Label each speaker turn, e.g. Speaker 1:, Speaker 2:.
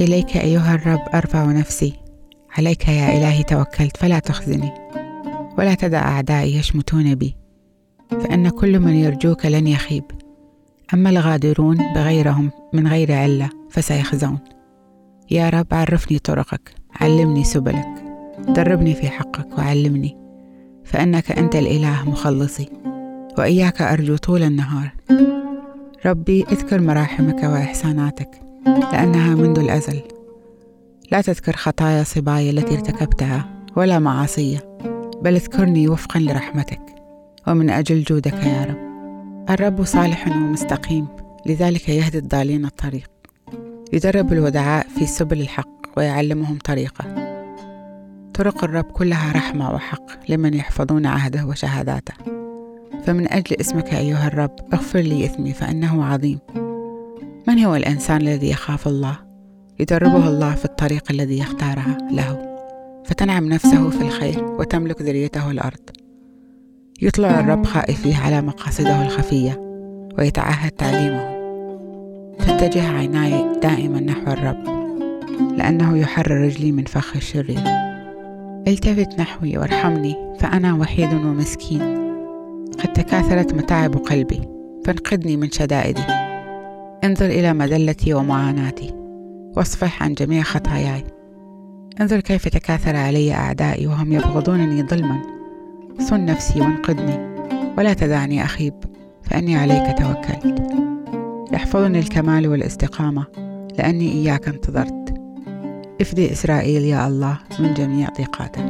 Speaker 1: إليك أيها الرب أرفع نفسي عليك يا إلهي توكلت فلا تخزني ولا تدع أعدائي يشمتون بي فإن كل من يرجوك لن يخيب أما الغادرون بغيرهم من غير علة فسيخزون يا رب عرفني طرقك علمني سبلك دربني في حقك وعلمني فإنك أنت الإله مخلصي وإياك أرجو طول النهار. ربي اذكر مراحمك وإحساناتك لأنها منذ الأزل. لا تذكر خطايا صباي التي ارتكبتها ولا معاصي بل اذكرني وفقا لرحمتك ومن أجل جودك يا رب. الرب صالح ومستقيم لذلك يهدي الضالين الطريق. يدرب الودعاء في سبل الحق ويعلمهم طريقه. طرق الرب كلها رحمة وحق لمن يحفظون عهده وشهاداته. فمن أجل اسمك أيها الرب اغفر لي إثمي فإنه عظيم. من هو الإنسان الذي يخاف الله؟ يدربه الله في الطريق الذي يختارها له. فتنعم نفسه في الخير وتملك ذريته الأرض. يطلع الرب خائفيه على مقاصده الخفية ويتعهد تعليمه. تتجه عيناي دائما نحو الرب لأنه يحرر رجلي من فخ الشرير التفت نحوي وارحمني فأنا وحيد ومسكين. قد تكاثرت متاعب قلبي فانقذني من شدائدي. انظر إلى مذلتي ومعاناتي. واصفح عن جميع خطاياي. انظر كيف تكاثر علي أعدائي وهم يبغضونني ظلما. صن نفسي وانقذني. ولا تدعني أخيب فأني عليك توكلت. يحفظني الكمال والاستقامة لأني إياك انتظرت. افدي إسرائيل يا الله من جميع ضيقاته